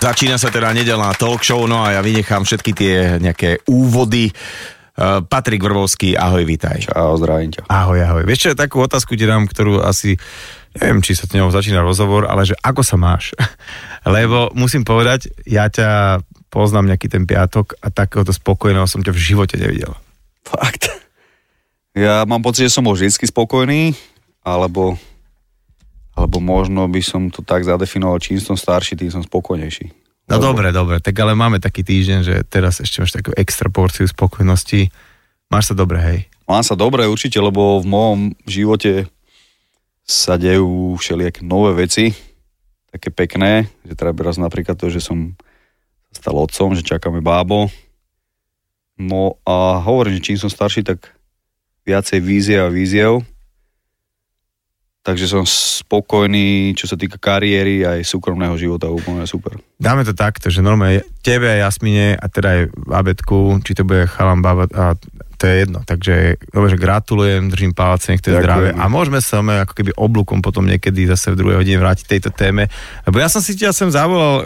Začína sa teda nedelná talk show, no a ja vynechám všetky tie nejaké úvody. Uh, Patrik Vrbovský, ahoj, vítaj. Čau, zdravím ťa. Ahoj, ahoj. Vieš čo, takú otázku ti dám, ktorú asi, neviem, či sa s ňou začína rozhovor, ale že ako sa máš? Lebo musím povedať, ja ťa poznám nejaký ten piatok a takéhoto spokojného som ťa v živote nevidel. Fakt. Ja mám pocit, že som bol vždy spokojný, alebo alebo možno by som to tak zadefinoval, čím som starší, tým som spokojnejší. No dobre, dobre, tak ale máme taký týždeň, že teraz ešte máš takú extra porciu spokojnosti. Máš sa dobre, hej? Mám sa dobre určite, lebo v mojom živote sa dejú všelijaké nové veci, také pekné, že treba raz napríklad to, že som stal otcom, že čakáme bábo. No a hovorím, že čím som starší, tak viacej vízie a víziev Takže som spokojný, čo sa týka kariéry aj súkromného života, úplne super. Dáme to takto, že normálne tebe Jasmine a teda aj Babetku, či to bude chalam baba, a to je jedno. Takže dobre, že gratulujem, držím palce, nech to je zdravé. A môžeme sa ako keby oblúkom potom niekedy zase v druhej hodine vrátiť tejto téme. Lebo ja som si ťa sem zavolal uh,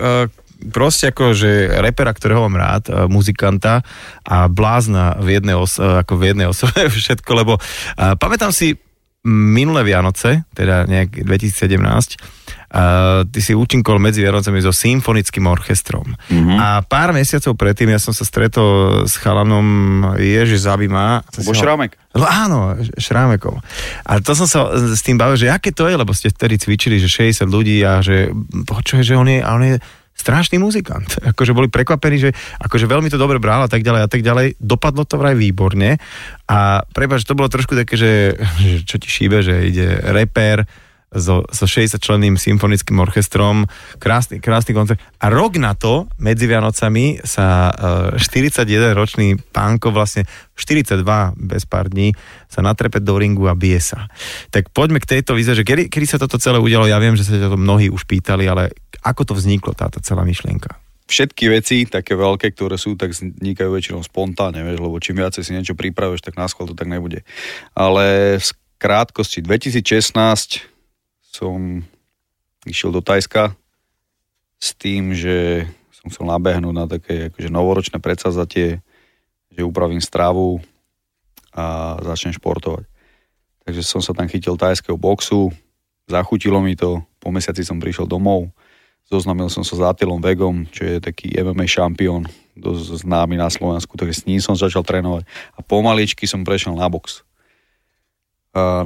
proste ako, že repera, ktorého mám rád, uh, muzikanta a blázna v jednej, os- uh, ako v jednej osobe všetko, lebo uh, pamätám si minulé Vianoce, teda nejak 2017, Uh, ty si účinkol medzi Vianocami so symfonickým orchestrom. Mm-hmm. A pár mesiacov predtým ja som sa stretol s chalanom Ježi Zabima. Bo Šrámek. No, áno, Šrámekom. A to som sa s tým bavil, že aké to je, lebo ste vtedy cvičili, že 60 ľudí a že počuje, že on je, a on je strašný muzikant. Akože boli prekvapení, že akože veľmi to dobre bral a tak ďalej a tak ďalej. Dopadlo to vraj výborne a prepáč, to bolo trošku také, že, že čo ti šíbe, že ide reper, so, so 60 členným symfonickým orchestrom, krásny, krásny koncert. A rok na to, medzi Vianocami, sa uh, 41-ročný pánko, vlastne 42 bez pár dní, sa natrepe do ringu a bije sa. Tak poďme k tejto vize, že kedy, kedy sa toto celé udialo, ja viem, že sa to mnohí už pýtali, ale ako to vzniklo, táto celá myšlienka? všetky veci, také veľké, ktoré sú, tak vznikajú väčšinou spontánne, vieš, lebo čím viacej si niečo pripravíš, tak na to tak nebude. Ale v krátkosti 2016 som išiel do Tajska s tým, že som chcel nabehnúť na také akože novoročné predsazatie, že upravím stravu a začnem športovať. Takže som sa tam chytil tajského boxu, zachutilo mi to, po mesiaci som prišiel domov, zoznamil som sa s Atilom Vegom, čo je taký MMA šampión, dosť známy na Slovensku, takže s ním som začal trénovať a pomaličky som prešiel na box.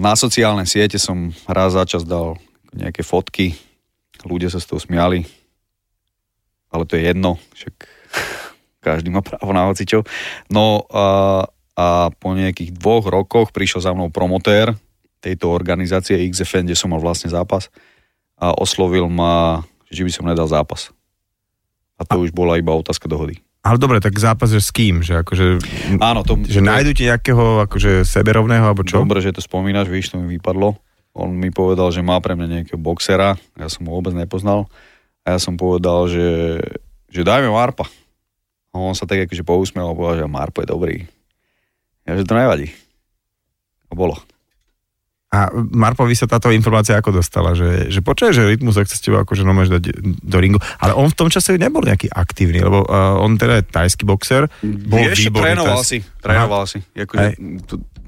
Na sociálne siete som raz za čas dal nejaké fotky, ľudia sa z toho smiali, ale to je jedno, však každý má právo na hocičo. No a, a po nejakých dvoch rokoch prišiel za mnou promotér tejto organizácie XFN, kde som mal vlastne zápas a oslovil ma, že by som nedal zápas. A to a... už bola iba otázka dohody. Ale dobre, tak zápas je s kým? Že akože, Áno, to, že nájdu ti nejakého akože seberovného, alebo čo? Dobre, že to spomínaš, víš, to mi vypadlo. On mi povedal, že má pre mňa nejakého boxera, ja som ho vôbec nepoznal. A ja som povedal, že, že dajme Marpa. A on sa tak akože pousmiel a povedal, že Marpo je dobrý. Ja, že to nevadí. A bolo. A Marpovi sa táto informácia ako dostala, že, že počuje, že Rytmus chce s tebou akože nomáš dať do ringu, ale on v tom čase nebol nejaký aktívny, lebo uh, on teda je tajský boxer. Bol Vieš, trénoval si, trénoval si. Akože,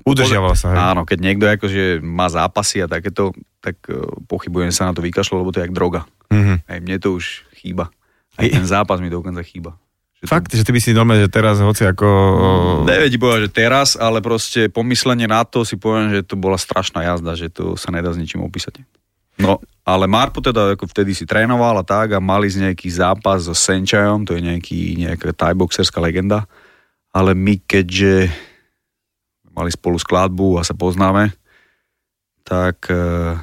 Udržiaval sa. Hej. Áno, keď niekto akože má zápasy a takéto, tak uh, pochybujem sa na to vykašľať, lebo to je jak droga. Mm-hmm. Aj mne to už chýba. Aj ten zápas mi dokonca chýba. Že Fakt, to... že ty by si normálne, že teraz hoci ako... Nevedí povedať, že teraz, ale proste pomyslenie na to si poviem, že to bola strašná jazda, že to sa nedá s ničím opísať. No, ale Marpo teda ako vtedy si trénoval a tak a mali z nejaký zápas so Senčajom, to je nejaký, nejaká thai-boxerská legenda, ale my keďže mali spolu skladbu a sa poznáme, tak uh,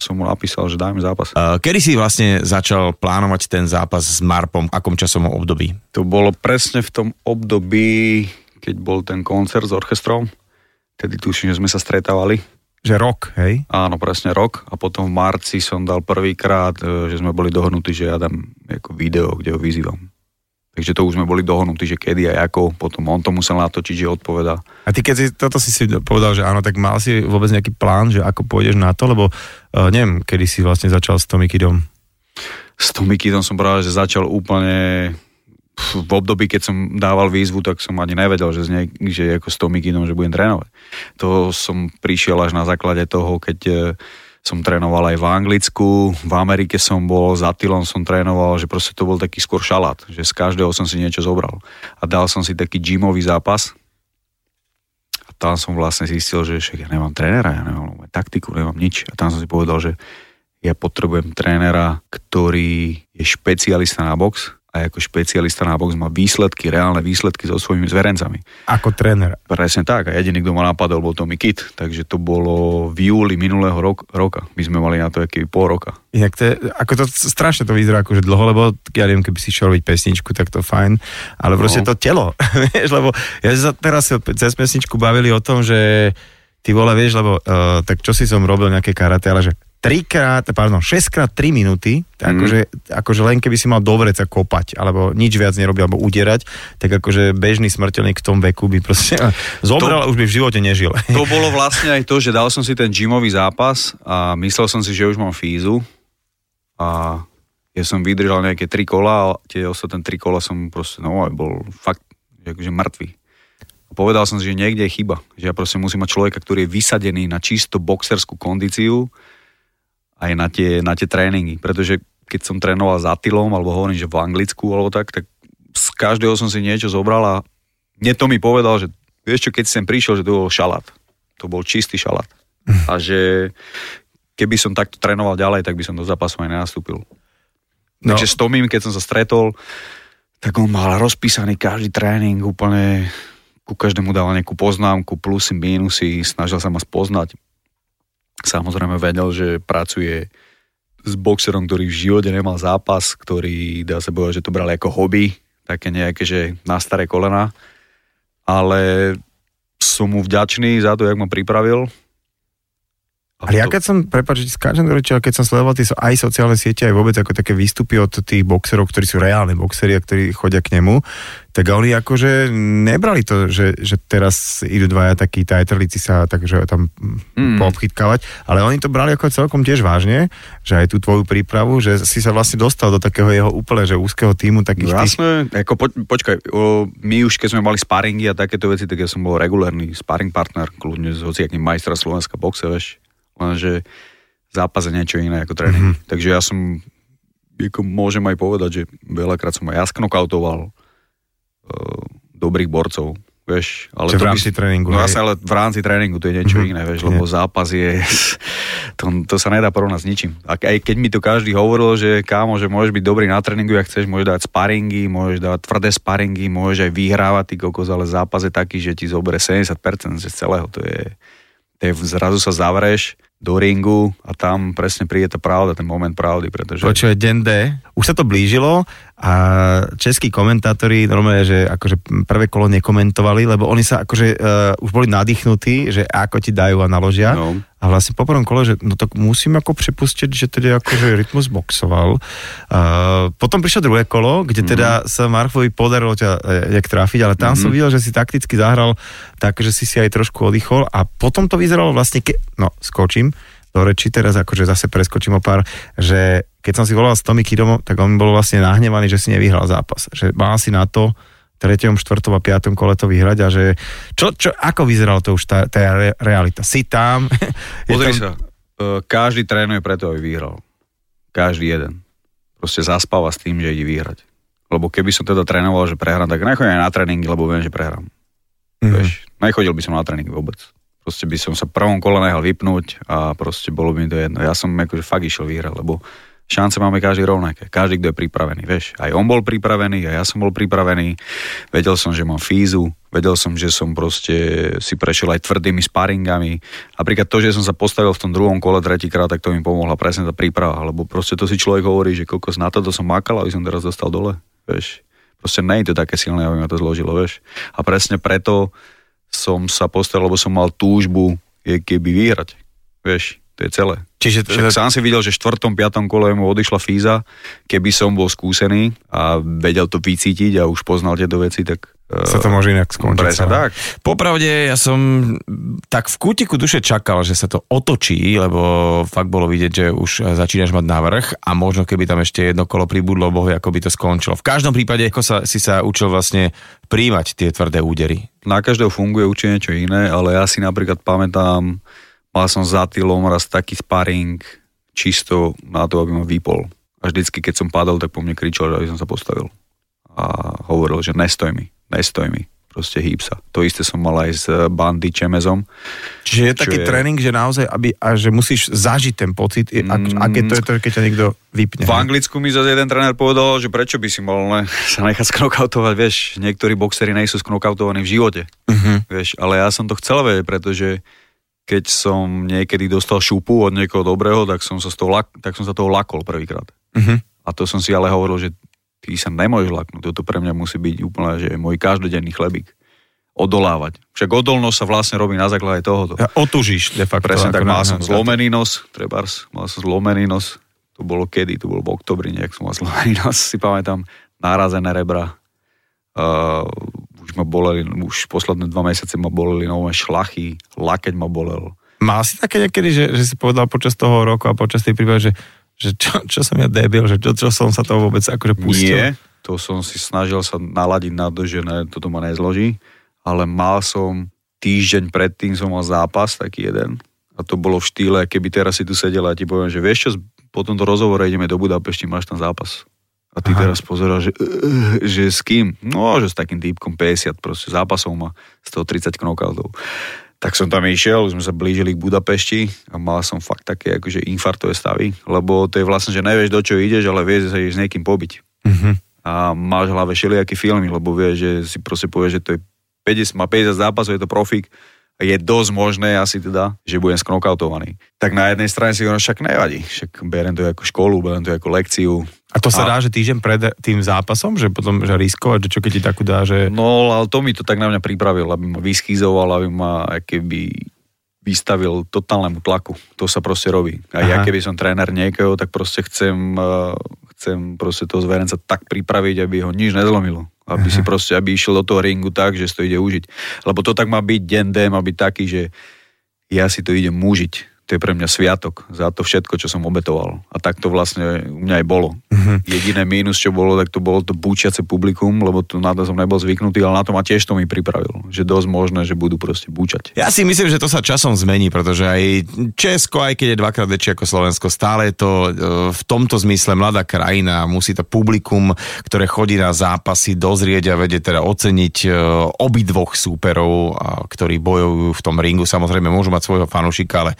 som mu napísal, že dajme zápas. Kedy si vlastne začal plánovať ten zápas s Marpom? V akom časovom období? To bolo presne v tom období, keď bol ten koncert s orchestrom. Tedy tuším, že sme sa stretávali. Že rok, hej? Áno, presne rok. A potom v marci som dal prvýkrát, e, že sme boli dohodnutí, že ja dám ako video, kde ho vyzývam. Takže to už sme boli dohodnutí, že kedy a ako, potom on to musel natočiť, že odpovedá. A ty keď si toto si si povedal, že áno, tak mal si vôbec nejaký plán, že ako pôjdeš na to, lebo uh, neviem, kedy si vlastne začal s Tommy Kidom? s Tommy Kidom som práve, že začal úplne v období, keď som dával výzvu, tak som ani nevedel, že, z nej, že ako s Tommy Kidom, že budem trénovať. To som prišiel až na základe toho, keď e, som trénoval aj v Anglicku, v Amerike som bol, za Tylom som trénoval, že proste to bol taký skôr šalát, že z každého som si niečo zobral. A dal som si taký gymový zápas, a tam som vlastne zistil, že však ja nemám trénera, ja nemám taktiku, nemám nič. A tam som si povedal, že ja potrebujem trénera, ktorý je špecialista na box a ako špecialista na box má výsledky, reálne výsledky so svojimi zverencami. Ako tréner. Presne tak. A jediný, kto ma napadol, bol Tommy Kit. Takže to bolo v júli minulého rok, roka. My sme mali na to aký pol roka. Inak to je, ako to strašne to vyzerá akože dlho, lebo ja neviem, keby si šiel robiť pesničku, tak to fajn, ale proste no. to telo, vieš, lebo ja sa teraz cez pesničku bavili o tom, že ty vole, vieš, lebo uh, tak čo si som robil nejaké karate, ale že trikrát, pardon, 6 krát 3 minúty, tak mm. akože, akože len keby si mal do vreca kopať, alebo nič viac nerobiť, alebo udierať, tak akože bežný smrteľník v tom veku by proste zomrel a už by v živote nežil. To bolo vlastne aj to, že dal som si ten gymový zápas a myslel som si, že už mám fízu a ja som vydržal nejaké tri kola a tie ostatné tri kola som proste, no, bol fakt akože mŕtvý. A povedal som si, že niekde je chyba, že ja proste musím mať človeka, ktorý je vysadený na čisto boxerskú kondíciu, aj na tie, na tie tréningy, pretože keď som trénoval za Tylom, alebo hovorím, že v Anglicku, alebo tak, tak z každého som si niečo zobral a mne to mi povedal, že vieš čo, keď sem prišiel, že to bol šalát. To bol čistý šalát. A že keby som takto trénoval ďalej, tak by som do zápasu aj nenastúpil. No. Takže s Tomím, keď som sa stretol, tak on mal rozpísaný každý tréning, úplne ku každému dával nejakú poznámku, plusy, mínusy, snažil sa ma spoznať Samozrejme vedel, že pracuje s boxerom, ktorý v živote nemal zápas, ktorý dá sa povedať, že to bral ako hobby, také nejaké, že na staré kolena. Ale som mu vďačný za to, jak ma pripravil ale ja keď som, prepáč, skáčem do reči, keď som sledoval tie, aj sociálne siete, aj vôbec ako také výstupy od tých boxerov, ktorí sú reálne boxeri a ktorí chodia k nemu, tak oni akože nebrali to, že, že teraz idú dvaja takí tajtrlici sa takže tam mm. poobchytkávať, ale oni to brali ako celkom tiež vážne, že aj tú tvoju prípravu, že si sa vlastne dostal do takého jeho úplne, že úzkeho týmu takých no, jasné, tých... ako po, počkaj, o, my už keď sme mali sparingy a takéto veci, tak ja som bol regulárny sparing partner, kľudne s hociakým majstra Slovenska boxe, vieš lenže zápas je niečo iné ako tréning. Mm-hmm. Takže ja som, ako môžem aj povedať, že veľakrát som aj ja sknokautoval uh, dobrých borcov, vieš. Ale Čiže v rámci by, tréningu. No asi, ale v rámci tréningu to je niečo mm-hmm. iné, vieš, lebo zápas je, to, to sa nedá porovnať s ničím. A aj keď mi to každý hovoril, že kámo, že môžeš byť dobrý na tréningu, ak chceš, môžeš dať sparingy, môžeš dať tvrdé sparingy, môžeš aj vyhrávať, ty kokos, ale zápas je taký, že ti zoberie 70% z celého, to je, to je zrazu sa zavreš, do ringu a tam presne príde tá pravda, ten moment pravdy, pretože... Počuje, deň D, už sa to blížilo a českí komentátori normálne, že akože prvé kolo nekomentovali, lebo oni sa akože uh, už boli nadýchnutí, že ako ti dajú a naložia. No. A vlastne po prvom kole, že no tak musím ako pripustiť, že teda akože rytmus boxoval. Uh, potom prišlo druhé kolo, kde teda mm. sa Marfovi podarilo ťa uh, jak trafiť, ale tam mm. som videl, že si takticky zahral tak, že si si aj trošku oddychol a potom to vyzeralo vlastne, ke, no skočím do reči teraz, akože zase preskočím o pár, že keď som si volal s Tommy Kidom, tak on bol vlastne nahnevaný, že si nevyhral zápas. Že mal si na to, treťom, štvrtom a piatom kole to vyhrať a že čo, čo, ako vyzeralo to už tá, tá realita? Si tam? Pozri tam... sa, e, každý trénuje preto, aby vyhral. Každý jeden. Proste zaspáva s tým, že ide vyhrať. Lebo keby som teda trénoval, že prehrám, tak nechodím aj na tréningy, lebo viem, že prehrám. Mm-hmm. Vieš, nechodil by som na tréningy vôbec. Proste by som sa prvom kole nehal vypnúť a proste bolo by mi to jedno. Ja som akože fakt išiel vyhrať, lebo šance máme každý rovnaké. Každý, kto je pripravený, vieš. Aj on bol pripravený, aj ja som bol pripravený. Vedel som, že mám fízu, vedel som, že som proste si prešiel aj tvrdými sparingami. Napríklad to, že som sa postavil v tom druhom kole tretíkrát, tak to mi pomohla presne tá príprava. Lebo proste to si človek hovorí, že kokos na to som makal, aby som teraz dostal dole. Vieš. Proste nie je to také silné, aby ma to zložilo, vieš. A presne preto som sa postavil, lebo som mal túžbu je keby vyhrať. Vieš, To je celé. Čiže Však sám si videl, že v 4. 5. kole mu odišla fíza. Keby som bol skúsený a vedel to vycítiť a už poznal tieto veci, tak sa to môže inak skončiť. Presne tak. Popravde, ja som tak v kútiku duše čakal, že sa to otočí, lebo fakt bolo vidieť, že už začínaš mať návrh a možno keby tam ešte jedno kolo pribudlo, bohu, ako by to skončilo. V každom prípade, ako sa, si sa učil vlastne príjmať tie tvrdé údery. Na každého funguje určite niečo iné, ale ja si napríklad pamätám, mal som za tylom raz taký sparring čisto na to, aby ma vypol. A vždycky, keď som padol, tak po mne kričal, aby som sa postavil. A hovoril, že nestoj mi, nestoj mi, proste hýb sa. To isté som mal aj s bandy Čemezom. Čiže je taký je- tréning, že naozaj, aby, a že musíš zažiť ten pocit, mm. ak, aké to je to, keď ťa niekto vypne. V Anglicku mi zase jeden tréner povedal, že prečo by si mal ne, sa nechať sknokautovať, vieš, niektorí boxery nejsú sknokautovaní v živote, Uh-huh. vieš, ale ja som to chcel vedieť, pretože keď som niekedy dostal šupu od niekoho dobrého, tak som sa, z toho, lak- tak som sa toho lakol prvýkrát. Uh-huh. A to som si ale hovoril, že ty sa nemôžeš laknúť, toto pre mňa musí byť úplne, že môj každodenný chlebík. Odolávať. Však odolnosť sa vlastne robí na základe tohoto. Ja otužíš de facto. Presne tak, mal som zlomený nos, trebárs, mal som zlomený nos, to bolo kedy, to bolo v oktobri, nejak som mal zlomený nos, si pamätám, nárazené rebra, uh, už ma boleli, už posledné dva mesiace ma boleli nové šlachy, lakeť ma bolel. Mal si také niekedy, že, že si povedal počas toho roku a počas tej prípady, že, že čo, čo som ja debil, že čo, čo som sa toho vôbec akože pustil. Nie, to som si snažil sa naladiť na to, že ne, toto ma nezloží, ale mal som týždeň predtým som mal zápas, taký jeden, a to bolo v štýle, keby teraz si tu sedel a ti poviem, že vieš čo, po tomto rozhovore ideme do Budapešti, máš tam zápas. A ty Aha. teraz pozeráš, že, uh, že s kým? No, že s takým týpkom 50 proste zápasov má 130 knockoutov. Tak som tam išiel, už sme sa blížili k Budapešti a mal som fakt také akože infartové stavy, lebo to je vlastne, že nevieš, do čo ideš, ale vieš, že sa ideš s niekým pobiť Uh-huh. a máš v hlave všelijaké filmy, lebo vieš, že si proste povieš, že to je 50, má 50 zápasov, je to profík je dosť možné asi teda, že budem sknokautovaný. Tak na jednej strane si hovorím, však nevadí, však berem to ako školu, berem to ako lekciu. A to sa A- dá, že týždeň pred tým zápasom, že potom že riskovať, že čo keď ti takú dá, že... No, ale to mi to tak na mňa pripravil, aby ma vyschýzoval, aby ma keby vystavil totálnemu tlaku. To sa proste robí. A ja Aha. keby som tréner niekoho, tak proste chcem, eh, chcem proste toho zverenca tak pripraviť, aby ho nič nezlomilo. Aby si proste, aby išiel do toho ringu tak, že si to ide užiť. Lebo to tak má byť deň D, má byť taký, že ja si to idem užiť. To je pre mňa sviatok za to všetko, čo som obetoval. A tak to vlastne u mňa aj bolo. Mhm. Jediné mínus, čo bolo, tak to bolo to búčiace publikum, lebo to, na to som nebol zvyknutý, ale na to ma tiež to mi pripravil. Že dosť možné, že budú proste búčať. Ja si myslím, že to sa časom zmení, pretože aj Česko, aj keď je dvakrát väčšie ako Slovensko, stále je to e, v tomto zmysle mladá krajina. Musí to publikum, ktoré chodí na zápasy, dozrieť a vedie teda oceniť e, obidvoch súperov, ktorí bojujú v tom ringu. Samozrejme, môžu mať svojho fanúšika, ale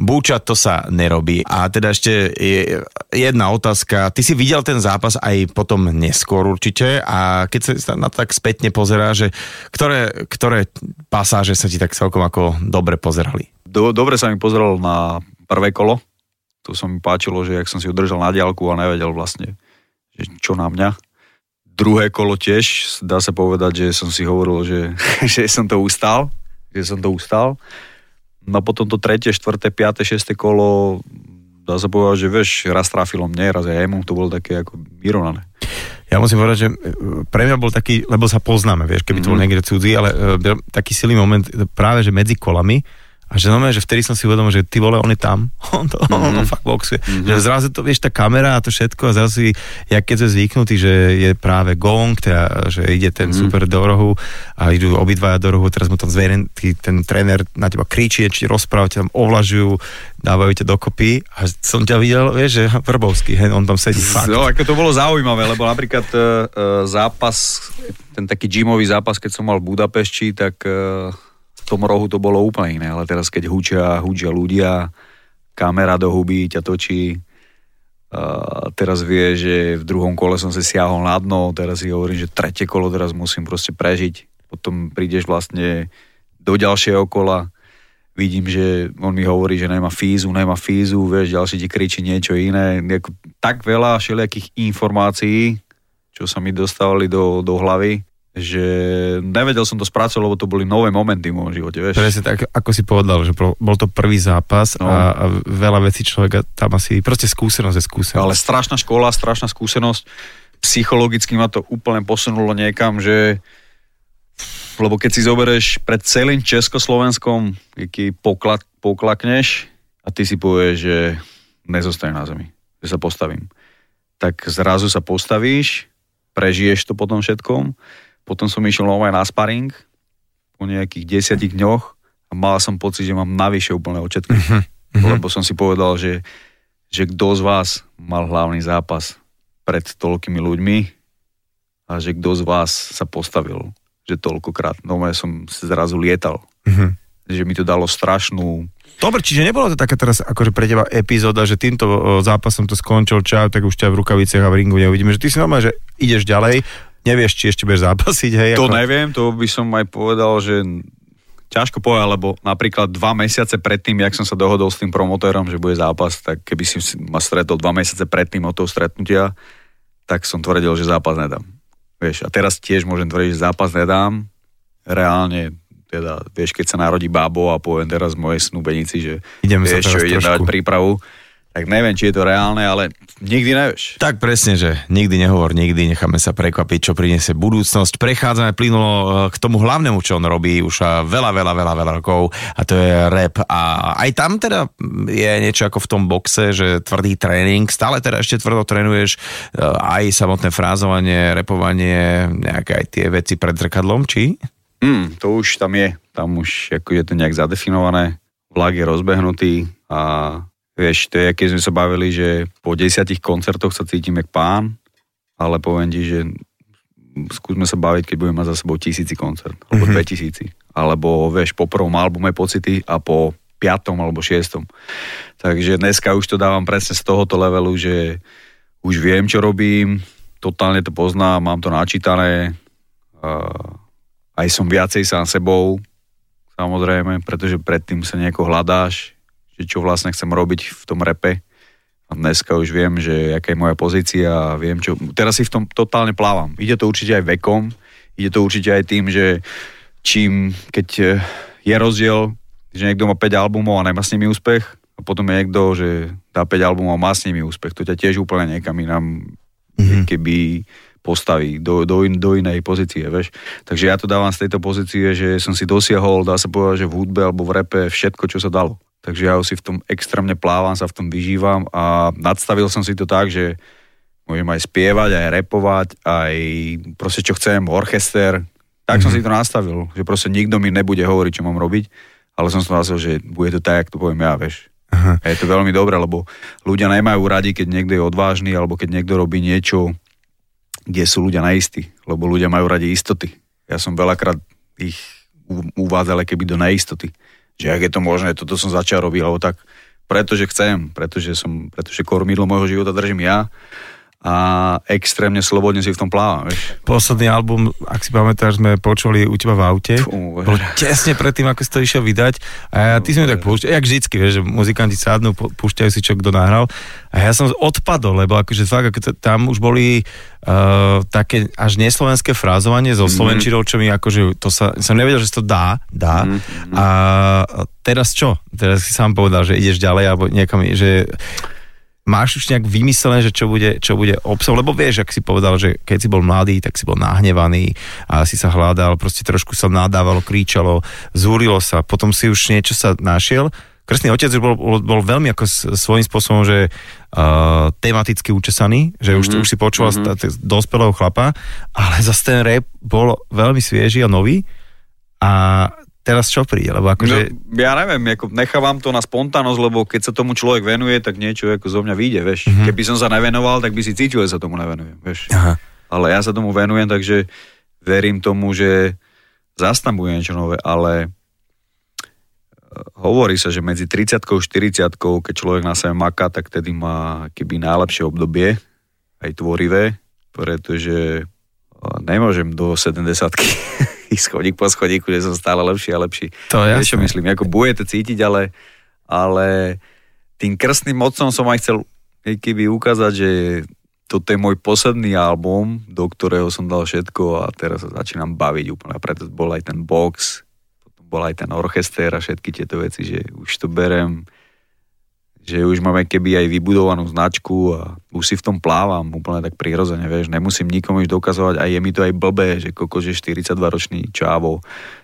búčať to sa nerobí. A teda ešte je jedna otázka. Ty si videl ten zápas aj potom neskôr určite a keď sa na to tak spätne pozerá, že ktoré, ktoré pasáže sa ti tak celkom ako dobre pozerali? Do, dobre sa mi pozeral na prvé kolo. To sa mi páčilo, že jak som si ho držal na diálku a nevedel vlastne, že čo na mňa. Druhé kolo tiež, dá sa povedať, že som si hovoril, že, že som to ustal, že som to ustal. No a potom to tretie, štvrté, piaté, šesté kolo, dá sa povedať, že vieš, raz trafilo mne, raz aj jemu, to bolo také ako vyrovnané. Ja musím povedať, že e, pre mňa bol taký, lebo sa poznáme, vieš, keby to bol Mhm. niekde cudzí, ale e, byl taký silný moment práve, že medzi kolami, a že znamená, že vtedy som si uvedomil, že ty vole, on je tam, on to, mm-hmm. on to fakt boxuje. Mm-hmm. Že zrazu to, vieš, tá kamera a to všetko a zrazu si, jak keď sme zvyknutí, že je práve gong, teda, že ide ten mm-hmm. super do rohu a idú obidvaja do rohu, teraz mu tam zveren, tý, ten tréner na teba kričí, či rozpráva, ťa tam ovlažujú, dávajú ťa dokopy a som ťa videl, vieš, že Vrbovský, hej, on tam sedí fakt. No, ako to bolo zaujímavé, lebo napríklad e, e, zápas, ten taký gymový zápas, keď som mal v Budapešti, tak e, v tom rohu to bolo úplne iné, ale teraz keď hučia, hučia ľudia, kamera do huby ťa točí, a teraz vie, že v druhom kole som si siahol na dno, teraz si hovorím, že tretie kolo teraz musím proste prežiť. Potom prídeš vlastne do ďalšieho kola, vidím, že on mi hovorí, že nemá fízu, nemá fízu, vieš, ďalší ti kričí niečo iné. Tak veľa všelijakých informácií, čo sa mi dostávali do, do hlavy, že nevedel som to spracovať, lebo to boli nové momenty v môjom živote, vieš. Presne tak, ako si povedal, že bol to prvý zápas no. a, a veľa vecí človeka tam asi, proste skúsenosť je skúsenosť. Ale strašná škola, strašná skúsenosť. Psychologicky ma to úplne posunulo niekam, že lebo keď si zoberieš pred celým Československom, aký poklad, poklakneš a ty si povieš, že nezostane na zemi, že sa postavím. Tak zrazu sa postavíš, prežiješ to potom všetkom, potom som išiel nové na sparing po nejakých desiatich dňoch a mal som pocit, že mám navyše úplne očetky. Uh-huh. Lebo som si povedal, že, že kto z vás mal hlavný zápas pred toľkými ľuďmi a že kto z vás sa postavil že toľkokrát. No ja som zrazu lietal. Mm-hmm. Že mi to dalo strašnú... Dobre, čiže nebolo to taká teraz akože pre teba epizóda, že týmto zápasom to skončil, čau, tak už ťa v rukaviciach a v ringu neuvidíme, že ty si normálne, že ideš ďalej, nevieš, či ešte budeš zápasiť, hej? To ako... neviem, to by som aj povedal, že ťažko povedať, lebo napríklad dva mesiace predtým, jak som sa dohodol s tým promotérom, že bude zápas, tak keby si ma stretol dva mesiace predtým od toho stretnutia, tak som tvrdil, že zápas nedám. Vieš, a teraz tiež môžem tvrdiť, že zápas nedám. Reálne, teda, vieš, keď sa narodí bábo a poviem teraz mojej snúbenici, že Idem vieš, čo, idem dávať prípravu, tak neviem, či je to reálne, ale nikdy nevieš. Tak presne, že nikdy nehovor nikdy, necháme sa prekvapiť, čo priniesie budúcnosť. Prechádzame plynulo eh, k tomu hlavnému, čo on robí už eh, veľa, veľa, veľa, veľa rokov a to je rap. A aj tam teda je niečo ako v tom boxe, že tvrdý tréning, stále teda ešte tvrdo trénuješ eh, aj samotné frázovanie, repovanie, nejaké aj tie veci pred zrkadlom, či? Mm, to už tam je, tam už ako je to nejak zadefinované, vlak je rozbehnutý a Vieš, to je, keď sme sa bavili, že po desiatich koncertoch sa cítim jak pán, ale poviem ti, že skúsme sa baviť, keď budeme mať za sebou tisíci koncert, alebo mm-hmm. dve tisíci. Alebo, vieš, po prvom albume pocity a po piatom alebo šiestom. Takže dneska už to dávam presne z tohoto levelu, že už viem, čo robím, totálne to poznám, mám to načítané, uh, aj som viacej sám sebou, samozrejme, pretože predtým sa nejako hľadáš, že čo vlastne chcem robiť v tom repe. A dneska už viem, že aká je moja pozícia a viem, čo... Teraz si v tom totálne plávam. Ide to určite aj vekom, ide to určite aj tým, že čím, keď e, je rozdiel, že niekto má 5 albumov a nemá s nimi úspech, a potom je niekto, že dá 5 albumov a má s nimi úspech. To ťa tiež úplne niekam inám, mm-hmm. keby postaví do, do, in, do inej pozície, vieš. Takže ja to dávam z tejto pozície, že som si dosiahol, dá sa povedať, že v hudbe alebo v repe všetko, čo sa dalo. Takže ja si v tom extrémne plávam, sa v tom vyžívam a nadstavil som si to tak, že môžem aj spievať, aj repovať, aj proste čo chcem, orchester. Tak mm-hmm. som mhm. si to nastavil, že proste nikto mi nebude hovoriť, čo mám robiť, ale som si nastavil, že bude to tak, ako to poviem ja, vieš. Aha. A je to veľmi dobré, lebo ľudia nemajú radi, keď niekto je odvážny, alebo keď niekto robí niečo, kde sú ľudia neistí, lebo ľudia majú radi istoty. Ja som veľakrát ich uvádzal keby do neistoty že ak je to možné, toto som začal robiť, alebo tak, pretože chcem, pretože, som, pretože kormidlo môjho života držím ja a extrémne slobodne si v tom plávam. Vieš. Posledný album, ak si pamätáš, sme počuli u teba v aute. Fú, bol tesne predtým, ako si to išiel vydať. A ja, ty si mi tak púšťal, jak vždycky, vieš, že muzikanti sadnú, púšťajú si, čo kto nahral. A ja som odpadol, lebo akože fakt, ako tam už boli uh, také až neslovenské frázovanie so mm-hmm. slovenčinou, čo mi akože, to sa, som nevedel, že to dá, dá. Mm-hmm. A teraz čo? Teraz si sám povedal, že ideš ďalej, alebo niekam, že máš už nejak vymyslené, že čo bude, čo bude obsah, lebo vieš, ak si povedal, že keď si bol mladý, tak si bol nahnevaný a si sa hľadal, proste trošku sa nadávalo, kríčalo, zúrilo sa, potom si už niečo sa našiel. Krstný otec bol, bol, veľmi ako svojím spôsobom, že uh, tematicky učesaný, že mm-hmm. už, mhm. už si počúval mm-hmm. dospelého chlapa, ale zase ten rap bol veľmi svieži a nový a teraz čo príde? Lebo akože... no, ja neviem, ako nechávam to na spontánnosť, lebo keď sa tomu človek venuje, tak niečo ako zo mňa vyjde, vieš. Mm-hmm. Keby som sa nevenoval, tak by si cítil, že sa tomu nevenujem, vieš. Aha. Ale ja sa tomu venujem, takže verím tomu, že zase tam bude niečo nové, ale e, hovorí sa, že medzi 30 a 40 keď človek na sebe maká, tak tedy má keby najlepšie obdobie, aj tvorivé, pretože e, nemôžem do 70 ísť schodík po schodíku, že som stále lepší a lepší. To je čo myslím, ako budete cítiť, ale, ale tým krstným mocom som aj chcel keby ukázať, že toto je môj posledný album, do ktorého som dal všetko a teraz sa začínam baviť úplne. A preto bol aj ten box, potom bol aj ten orchester a všetky tieto veci, že už to berem že už máme keby aj vybudovanú značku a už si v tom plávam úplne tak prirodzene, vieš, nemusím nikomu už dokazovať a je mi to aj blbé, že koko, že 42 ročný čávo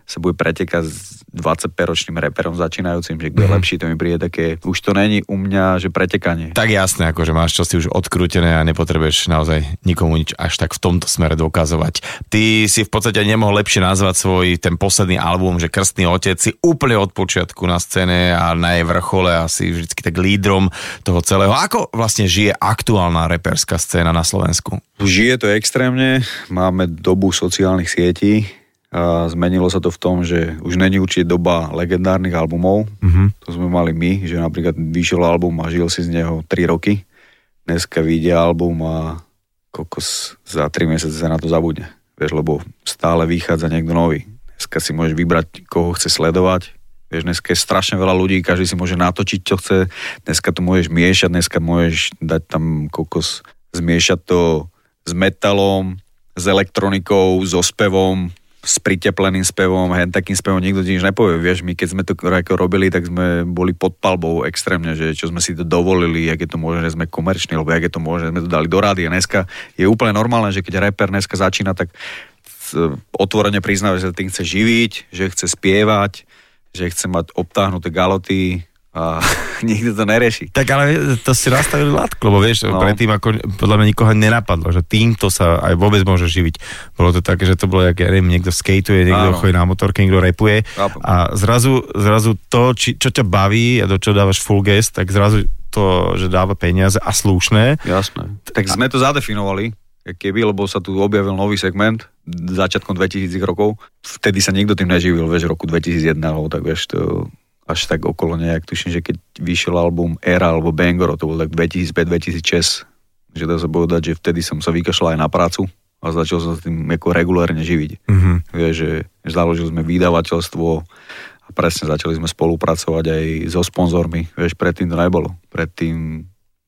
sa bude pretekať s 25-ročným reperom začínajúcim, že kto je mm. lepší, to mi príde také, už to není u mňa, že pretekanie. Tak jasné, ako že máš čosi už odkrútené a nepotrebuješ naozaj nikomu nič až tak v tomto smere dokazovať. Ty si v podstate nemohol lepšie nazvať svoj ten posledný album, že Krstný otec si úplne od počiatku na scéne a na jej vrchole asi vždycky tak lídrom toho celého. Ako vlastne žije aktuálna reperská scéna na Slovensku? Žije to extrémne, máme dobu sociálnych sietí, a zmenilo sa to v tom, že už není určite doba legendárnych albumov. Mm-hmm. To sme mali my, že napríklad vyšiel album a žil si z neho 3 roky. Dneska vyjde album a kokos za 3 mesiace sa na to zabudne. Vieš, lebo stále vychádza niekto nový. Dneska si môžeš vybrať, koho chce sledovať. Vieš, dneska je strašne veľa ľudí, každý si môže natočiť, čo chce. Dneska to môžeš miešať, dneska môžeš dať tam kokos, zmiešať to s metalom, s elektronikou, so spevom, s pritepleným spevom, hen takým spevom nikto ti nič nepovie. Vieš, my keď sme to ako robili, tak sme boli pod palbou extrémne, že čo sme si to dovolili, jak je to možné, že sme komerční, alebo jak je to možné, že sme to dali do rády. A dneska je úplne normálne, že keď rapper dneska začína, tak otvorene priznáva, že sa tým chce živiť, že chce spievať, že chce mať obtáhnuté galoty, a nikto to nerieši. Tak ale to si nastavili látku, lebo vieš, no. predtým ako podľa mňa nikoho nenapadlo, že týmto sa aj vôbec môže živiť. Bolo to také, že to bolo, jak ja neviem, niekto skateuje, niekto chodí na motorke, niekto repuje Áno. a zrazu, zrazu to, či, čo ťa baví a do čo dávaš full guest, tak zrazu to, že dáva peniaze a slušné. Jasné. Tak sme to zadefinovali, keby, lebo sa tu objavil nový segment začiatkom 2000 rokov. Vtedy sa nikto tým neživil, vieš, roku 2001, alebo tak vieš, to až tak okolo nejak, tuším, že keď vyšiel album Era alebo Bangor, to bol tak 2005-2006, že dá sa povedať, že vtedy som sa vykašľal aj na prácu a začal som sa tým ako regulárne živiť. Mm-hmm. Vieš, že založili sme vydavateľstvo a presne začali sme spolupracovať aj so sponzormi. Vieš, predtým to nebolo. Predtým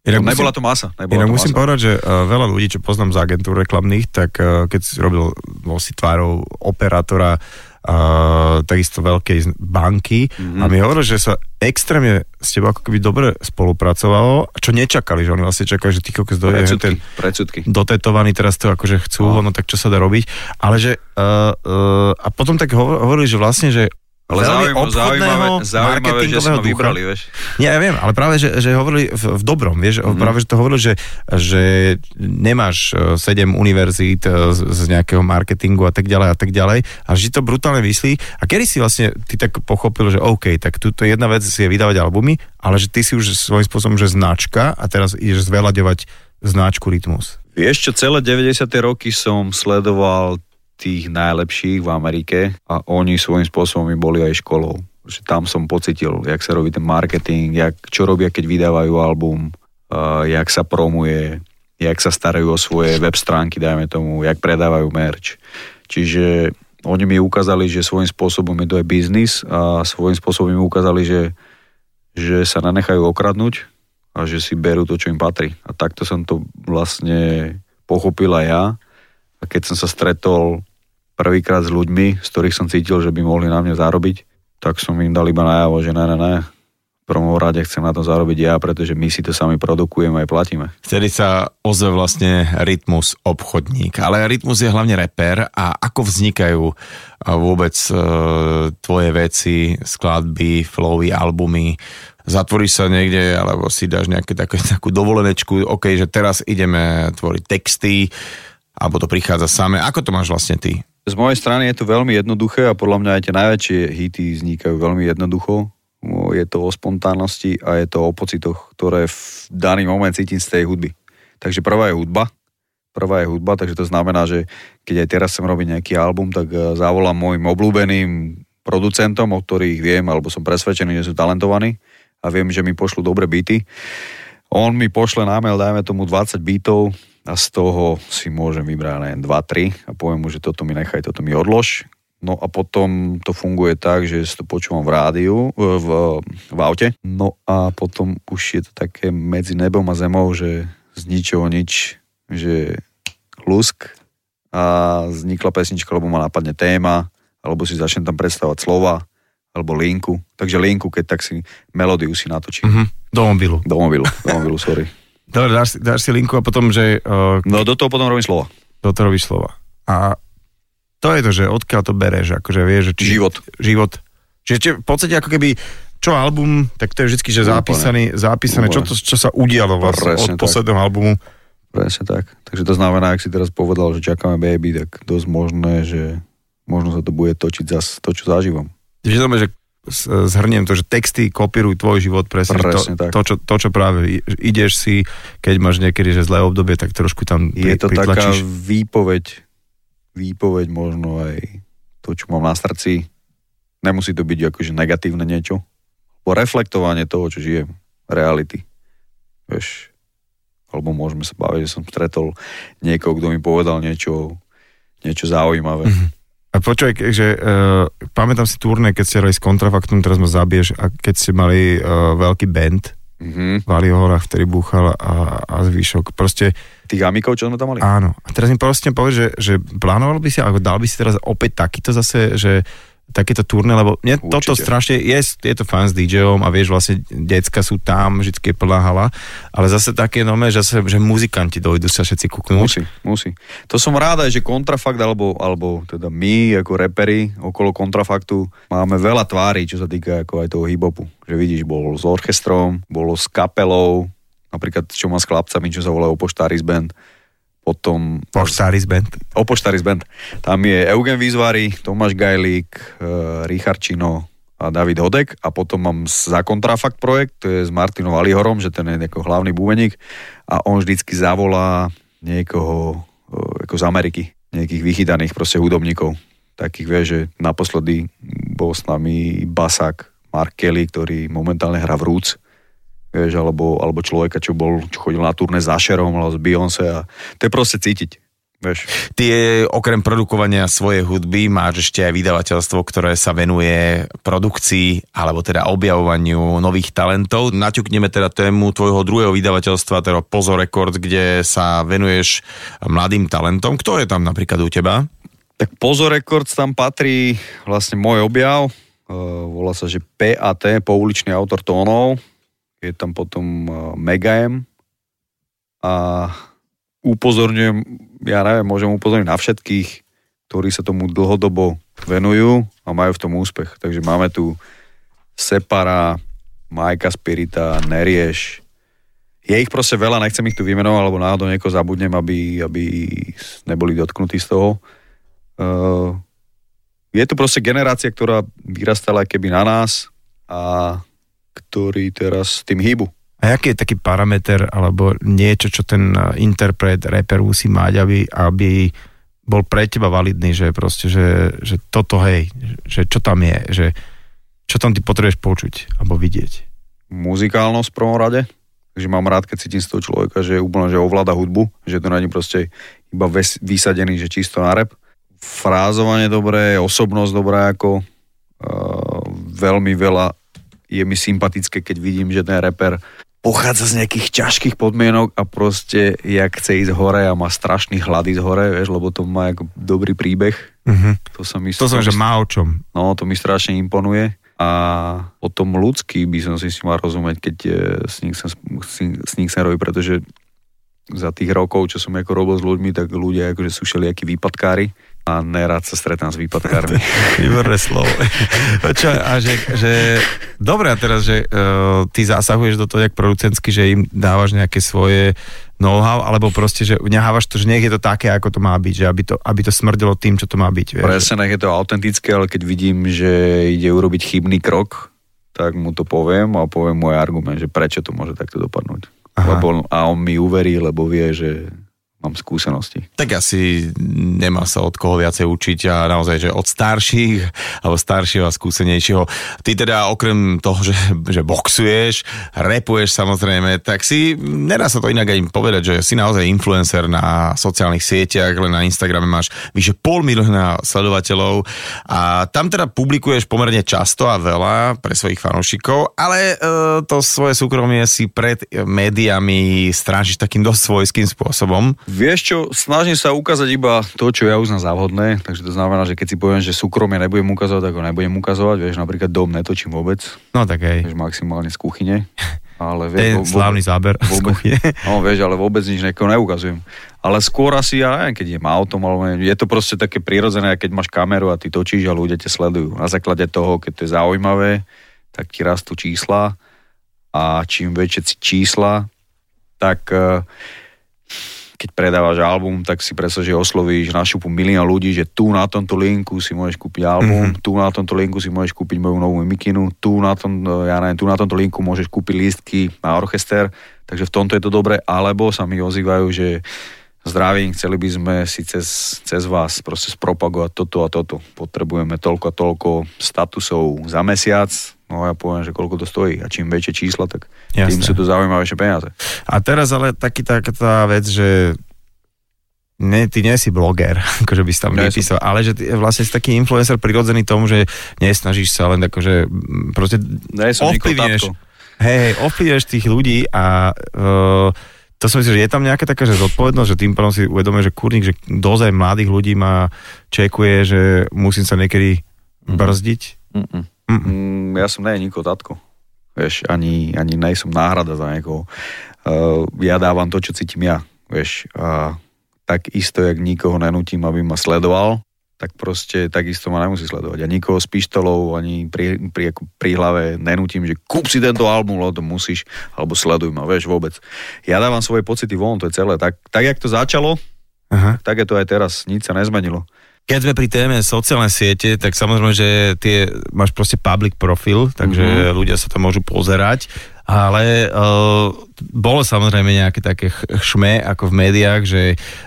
Inak no, nebola to masa. Nebola inak to musím masa. povedať, že uh, veľa ľudí, čo poznám z agentúr reklamných, tak uh, keď si robil si tvárou operátora uh, takisto veľkej banky mm-hmm. a mi hovoril, že sa extrémne s tebou ako keby dobre spolupracovalo, čo nečakali, že oni vlastne čakali, že ty kokos dojde ten predsudky. dotetovaný, teraz to akože chcú, no. no tak čo sa dá robiť, ale že uh, uh, a potom tak hovorili, že vlastne, že ale zaujímavé, zaujímavé, zaujímavé, že si ma vybrali, vieš. Nie, ja viem, ale práve, že, že hovorili v, v dobrom, vieš, mm-hmm. práve, že to hovorili, že, že nemáš e, sedem univerzít e, z, z nejakého marketingu a tak ďalej a tak ďalej, a že to brutálne vyslí. A kedy si vlastne ty tak pochopil, že OK, tak túto jedna vec si je vydávať albumy, ale že ty si už svojím spôsobom, že značka a teraz ideš zveľaďovať značku Rytmus. Vieš čo, celé 90. roky som sledoval tých najlepších v Amerike a oni svojím spôsobom boli aj školou. Že tam som pocitil, jak sa robí ten marketing, jak, čo robia, keď vydávajú album, uh, jak sa promuje, jak sa starajú o svoje web stránky, dajme tomu, jak predávajú merch. Čiže oni mi ukázali, že svojím spôsobom je to aj biznis a svojím spôsobom mi ukázali, že, že sa nenechajú okradnúť a že si berú to, čo im patrí. A takto som to vlastne pochopil aj ja. A keď som sa stretol prvýkrát s ľuďmi, z ktorých som cítil, že by mohli na mne zarobiť, tak som im dal iba najavo, že ne, ne, ne, prvom rade chcem na to zarobiť ja, pretože my si to sami produkujeme aj platíme. Vtedy sa ozve vlastne Rytmus obchodník, ale Rytmus je hlavne reper a ako vznikajú vôbec e, tvoje veci, skladby, flowy, albumy, zatvoríš sa niekde, alebo si dáš nejaké také, takú dovolenečku, ok, že teraz ideme tvoriť texty, alebo to prichádza samé. Ako to máš vlastne ty? Z mojej strany je to veľmi jednoduché a podľa mňa aj tie najväčšie hity vznikajú veľmi jednoducho. Je to o spontánnosti a je to o pocitoch, ktoré v daný moment cítim z tej hudby. Takže prvá je hudba, prvá je hudba, takže to znamená, že keď aj teraz chcem robiť nejaký album, tak eh, zavolám môjim obľúbeným producentom, o ktorých viem, alebo som presvedčený, že sú talentovaní a viem, že mi pošlu dobre byty. On mi pošle na mail, dajme tomu 20 bytov, a z toho si môžem vybrať len 2-3 a poviem mu, že toto mi nechaj, toto mi odlož. No a potom to funguje tak, že si to počúvam v rádiu, v, v aute. No a potom už je to také medzi nebom a zemou, že z ničoho nič že lusk a vznikla pesnička, lebo ma napadne téma, alebo si začnem tam predstavovať slova, alebo linku. Takže linku, keď tak si melódiu si natočím. Mhm. Do mobilu. Do mobilu, do mobilu, sorry. Dobre, dáš, si- dáš si linku a potom, že uh, No do toho potom robím slova. toto robíš slova. A to je to, že odkiaľ to bereš, akože vieš, že či... Život. Život. Čiže či, v podstate ako keby čo album, tak to je vždy, že Úplne. zapísaný, zapísané, čo, to, čo sa udialo vlastne Presne od tak. posledného albumu. Presne tak. Takže to znamená, ak si teraz povedal, že čakáme baby, tak dosť možné, že možno sa to bude točiť zas to, čo zažívam. Že s- zhrniem to, že texty kopírujú tvoj život presne, Presne to, tak. to, čo, to, čo práve ideš si, keď máš niekedy že zlé obdobie, tak trošku tam Je pri, to taká pritlačíš. výpoveď, výpoveď možno aj to, čo mám na srdci. Nemusí to byť akože negatívne niečo. Po reflektovanie toho, čo žijem. Reality. Vieš. Alebo môžeme sa baviť, že som stretol niekoho, kto mi povedal niečo, niečo zaujímavé. Mhm. A počuj, že uh, pamätám si turné, keď ste hrali s kontrafaktom, teraz ma zabiješ, a keď ste mali uh, veľký band Mhm. v Vali horách, ktorý búchal a, a zvyšok. Proste Tých amikov, čo sme tam mali? áno. A teraz mi proste povedz, že, že plánoval by si, alebo dal by si teraz opäť takýto zase, že takéto turné, lebo mne Určite. toto strašne, je, je to fan s DJom a vieš, vlastne decka sú tam, vždycky je plná hala, ale zase také nové, že, zase, že muzikanti dojdú sa všetci kúknúť. Musí, musí. To som rád aj, že kontrafakt, alebo, alebo teda my ako reperi okolo kontrafaktu máme veľa tvári, čo sa týka ako aj toho hip-hopu. Že vidíš, bol s orchestrom, bolo s kapelou, napríklad čo má s chlapcami, čo sa volá Opoštáris Band, potom Poštáris band. Opoštáris Band. Tam je Eugen Výzvary, Tomáš Gajlík, e, Richard Čino a David Hodek a potom mám za kontrafakt projekt, to je s Martinom Alihorom, že ten je ako hlavný bubeník a on vždycky zavolá niekoho e, ako z Ameriky, nejakých vychytaných proste hudobníkov. Takých vie, že naposledy bol s nami Basák Mark Kelly, ktorý momentálne hrá v Roots, vieš, alebo, alebo človeka, čo bol, čo chodil na turné s Asherom, alebo s Beyoncé a to je proste cítiť, vieš. Ty okrem produkovania svojej hudby máš ešte aj vydavateľstvo, ktoré sa venuje produkcii alebo teda objavovaniu nových talentov. Naťukneme teda tému tvojho druhého vydavateľstva, teda Pozor Records, kde sa venuješ mladým talentom. Kto je tam napríklad u teba? Tak Pozor Records tam patrí vlastne môj objav, volá sa, že PAT, pouličný autor tónov, je tam potom uh, Mega M a upozorňujem, ja neviem, môžem upozorniť na všetkých, ktorí sa tomu dlhodobo venujú a majú v tom úspech. Takže máme tu Separa, Majka Spirita, Nerieš. Je ich proste veľa, nechcem ich tu vymenovať, alebo náhodou niekoho zabudnem, aby, aby neboli dotknutí z toho. Uh, je to proste generácia, ktorá vyrastala keby na nás a ktorí teraz tým hýbu. A aký je taký parameter alebo niečo, čo ten uh, interpret, rapper musí mať, aby, aby bol pre teba validný, že proste, že, že toto hej, že čo tam je, že čo tam ty potrebuješ počuť alebo vidieť. Muzikálnosť v prvom rade, takže mám rád, keď cítim z toho človeka, že úplne, že ovláda hudbu, že to není proste iba ves, vysadený, že čisto na rap. Frázovanie dobré, osobnosť dobrá ako uh, veľmi veľa je mi sympatické, keď vidím, že ten rapper pochádza z nejakých ťažkých podmienok a proste jak chce ísť hore a má strašný hlad ísť hore, vieš, lebo to má ako dobrý príbeh. Uh-huh. To sa mi, To som, že má o čom. No, to mi strašne imponuje. A potom ľudský by som si s ním mal rozumieť, keď eh, s ním chcem, s ním- s ním chcem robiť, pretože za tých rokov, čo som ako robil s ľuďmi, tak ľudia akože sú všelijakí výpadkári a nerad sa stretám s výpadkármi. Výborné slovo. Čo, a že, že, dobre, a teraz, že uh, ty zasahuješ do toho jak producentsky, že im dávaš nejaké svoje know-how, alebo proste, že nechávaš to, že nech je to také, ako to má byť, že aby to, aby to smrdelo tým, čo to má byť. Vieš? Presne, nech je to autentické, ale keď vidím, že ide urobiť chybný krok, tak mu to poviem a poviem môj argument, že prečo to môže takto dopadnúť. Aha. Lebo, a on mi uverí, lebo vie, že mám skúsenosti. Tak asi nemá sa od koho viacej učiť a naozaj, že od starších alebo staršieho a skúsenejšieho. Ty teda okrem toho, že, že boxuješ, repuješ samozrejme, tak si, nedá sa to inak aj povedať, že si naozaj influencer na sociálnych sieťach, len na Instagrame máš vyše pol milióna sledovateľov a tam teda publikuješ pomerne často a veľa pre svojich fanúšikov, ale e, to svoje súkromie si pred médiami strážiš takým dosť svojským spôsobom. Vieš čo, snažím sa ukázať iba to, čo ja uznám za vhodné, takže to znamená, že keď si poviem, že súkromie nebudem ukazovať, tak ho nebudem ukazovať, vieš, napríklad dom netočím vôbec, No tak hej. vieš, maximálne z kuchyne, ale vieš, vo- slávny záber z vôbec- kuchyne. No vieš, ale vôbec nič nekoho neukazujem. Ale skôr asi, ja neviem, keď idem autom, alebo je to proste také prirodzené, keď máš kameru a ty točíš a ľudia ťa sledujú. Na základe toho, keď to je zaujímavé, tak ti rastú čísla a čím väčšie čísla, tak eh, keď predávaš album, tak si predstav, že oslovíš na šupu milión ľudí, že tu na tomto linku si môžeš kúpiť album, mm-hmm. tu na tomto linku si môžeš kúpiť moju novú mikinu, tu na, tom, ja neviem, tu na tomto linku môžeš kúpiť lístky na orchester, takže v tomto je to dobré, alebo sa mi ozývajú, že zdravím, chceli by sme si cez, cez vás proste spropagovať toto a toto. Potrebujeme toľko a toľko statusov za mesiac, no a ja poviem, že koľko to stojí a čím väčšie čísla, tak tým Jasné. sú to zaujímavejšie peniaze. A teraz ale taký, taká tá vec, že ne, ty nie si bloger, akože by si tam Nie vypísal, ale že ty vlastne si taký influencer prirodzený tomu, že nesnažíš sa len akože mm, proste Nie som Tatko. hej, hej, ovplyvňuješ tých ľudí a uh, to som myslel, že je tam nejaká taká že zodpovednosť, že tým pádom si uvedomuje, že kurník, že dozaj mladých ľudí ma čekuje, že musím sa niekedy brzdiť. Mm-mm. Mm, ja som nie Niko Tatko. Vieš, ani, ani nejsom náhrada za niekoho. Uh, ja dávam to, čo cítim ja. Vieš, a tak isto, jak nikoho nenutím, aby ma sledoval, tak proste takisto ma nemusí sledovať. Ja nikoho s pištolou ani pri, pri, pri hlave nenutím, že kúp si tento album, lebo to musíš, alebo sleduj ma, vieš, vôbec. Ja dávam svoje pocity von, to je celé. Tak, tak jak to začalo, Aha. tak je to aj teraz. Nič sa nezmenilo. Keď sme pri téme sociálne siete, tak samozrejme, že tie, máš proste public profil, takže Mhm. mm-hmm. ľudia sa to môžu pozerať, ale uh, bolo samozrejme nejaké také chšme ako v médiách, že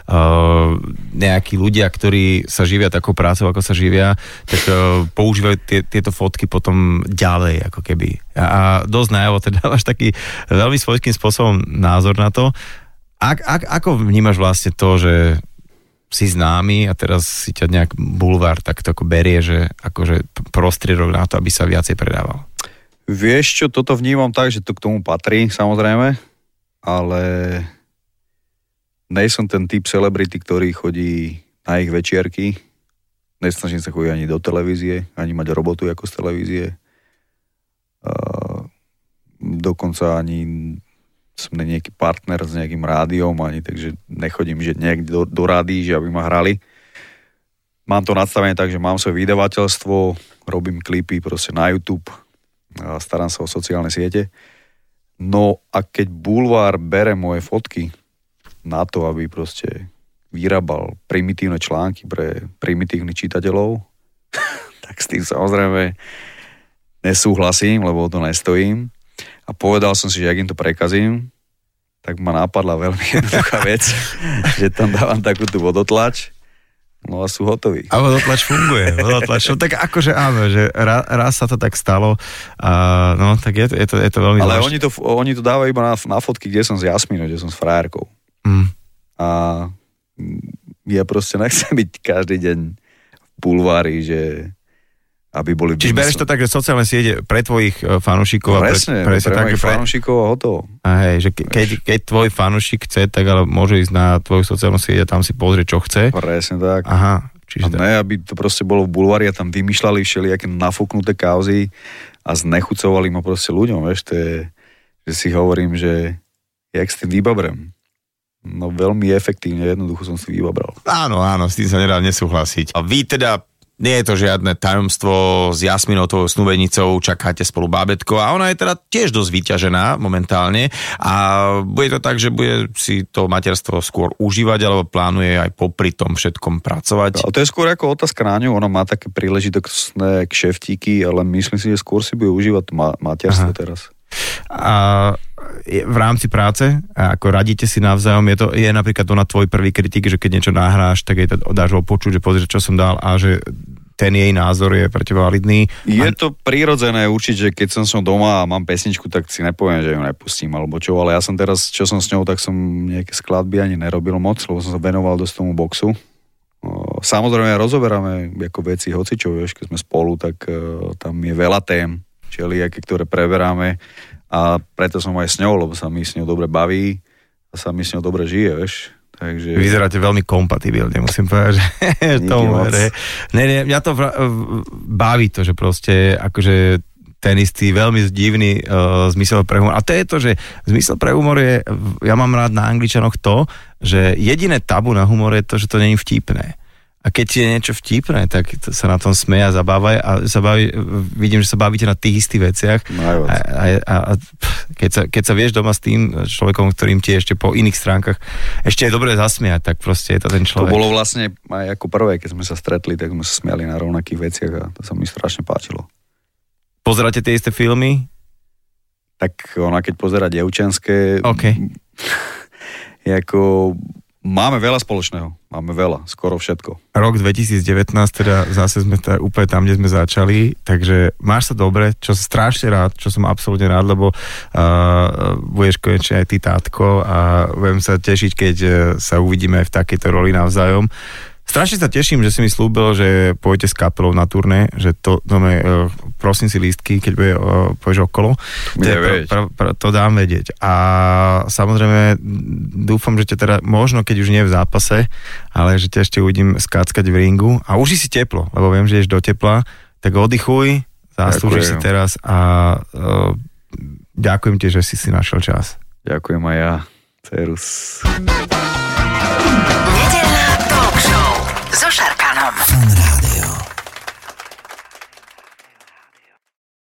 uh, nejakí ľudia, ktorí sa živia takou prácou, ako sa živia, tak uh, používajú tie, tieto fotky potom ďalej, ako keby. A, a dosť najavo, teda máš taký veľmi svojským spôsobom názor na to. Ak, ak, ako vnímaš vlastne to, že si známy a teraz si ťa nejak bulvár takto ako berie, že akože prostriedok na to, aby sa viacej predával. Vieš čo, toto vnímam tak, že to k tomu patrí, samozrejme, ale nejsom ten typ celebrity, ktorý chodí na ich večierky. Nesnažím sa chodiť ani do televízie, ani mať robotu ako z televízie. Uh, dokonca ani som nie nejaký partner s nejakým rádiom, ani takže nechodím že niekde do, do rádií, že aby ma hrali. Mám to nastavené tak, že mám svoje vydavateľstvo, robím klipy proste na YouTube, starám sa o sociálne siete. No a keď Bulvár bere moje fotky na to, aby proste vyrábal primitívne články pre primitívnych čitateľov, tak s tým samozrejme nesúhlasím, lebo o to nestojím. A povedal som si, že ak im to prekazím, tak ma napadla veľmi jednoduchá vec, že tam dávam takú tú vodotlač, no a sú hotoví. A vodotlač funguje. Vodotlač, no, tak akože áno, že raz, raz sa to tak stalo. A, no, tak je to, je to, je to veľmi Ale oni to, oni to dávajú iba na, na fotky, kde som s Jasminou, kde som s frajerkou. Mm. A ja proste nechcem byť každý deň v bulvári, že aby boli... Čiže bereš to tak, že sociálne siete pre tvojich e, fanúšikov a pre, Presne, pre, pre, pre mojich pre, fanúšikov a hotovo. a hej, že ke, keď, keď tvoj fanúšik chce, tak ale môže ísť na tvoju sociálnu sieť a tam si pozrieť, čo chce. Presne tak. Aha, A čiže tak. ne, aby to proste bolo v bulvári a tam vymýšľali všelijaké nafúknuté kauzy a znechucovali ma proste ľuďom, vieš, to je, že si hovorím, že jak s tým vybabrem. No veľmi efektívne, jednoducho som si vybabral. Áno, áno, s tým sa nedá nesúhlasiť. A vy teda nie je to žiadne tajomstvo s Jasminou, tvojou snúbenicou, čakáte spolu bábetko a ona je teda tiež dosť vyťažená momentálne a bude to tak, že bude si to materstvo skôr užívať alebo plánuje aj popri tom všetkom pracovať. Ale to je skôr ako otázka na ňu, ona má také príležitostné kšeftíky, ale myslím si, že skôr si bude užívať ma- materstvo Aha. teraz. A v rámci práce, a ako radíte si navzájom, je to je napríklad to na tvoj prvý kritik, že keď niečo nahráš, tak jej to dáš ho že pozri, čo som dal a že ten jej názor je pre teba validný. Je to prirodzené určite, že keď som som doma a mám pesničku, tak si nepoviem, že ju nepustím alebo čo, ale ja som teraz, čo som s ňou, tak som nejaké skladby ani nerobil moc, lebo som sa venoval dosť tomu boxu. Samozrejme rozoberáme ako veci hocičo, vieš, keď sme spolu, tak uh, tam je veľa tém, všelijaké, ktoré preberáme a preto som aj s ňou, lebo sa mi s ňou dobre baví a sa mi s ňou dobre žije, vieš. Takže... Vyzeráte veľmi kompatibilne, musím povedať, že tomu hre. Ne, ne, mňa to vra- baví to, že proste akože ten istý veľmi divný uh, zmysel pre humor. A to je to, že zmysel pre humor je, ja mám rád na Angličanoch to, že jediné tabu na humor je to, že to není vtipné. A keď je niečo vtipné, tak to sa na tom smeja, zabávaj a zabaví, vidím, že sa bavíte na tých istých veciach. Najviac. A, a, a, a keď, sa, keď sa vieš doma s tým človekom, ktorým ti ešte po iných stránkach ešte je dobre zasmiať, tak proste je to ten To človek. bolo vlastne aj ako prvé, keď sme sa stretli, tak sme sa smiali na rovnakých veciach a to sa mi strašne páčilo. Pozeráte tie isté filmy? Tak ona keď pozera dievčenské, OK. je ako, máme veľa spoločného. Máme veľa, skoro všetko. Rok 2019, teda zase sme t- úplne tam, kde sme začali, takže máš sa dobre, čo som strašne rád, čo som absolútne rád, lebo uh, budeš konečne aj ty tátko a budem sa tešiť, keď uh, sa uvidíme v takejto roli navzájom. Strašne sa teším, že si mi slúbil, že pôjdete s kapelou na turné, že to, to me, uh, prosím si lístky, keď bude, uh, pôjdeš okolo. Daj vedieť. pr- pr- to dám vedieť. A samozrejme dúfam, že ťa teda, možno keď už nie v zápase, ale že ťa ešte uvidím skáckať v ringu a uži si teplo, lebo viem, že ješ do tepla, tak oddychuj, zaslúžiš si teraz a uh, ďakujem ti, že si si našiel čas. Ďakujem aj ja. Cerus so Šarkanom. Fan Rádio.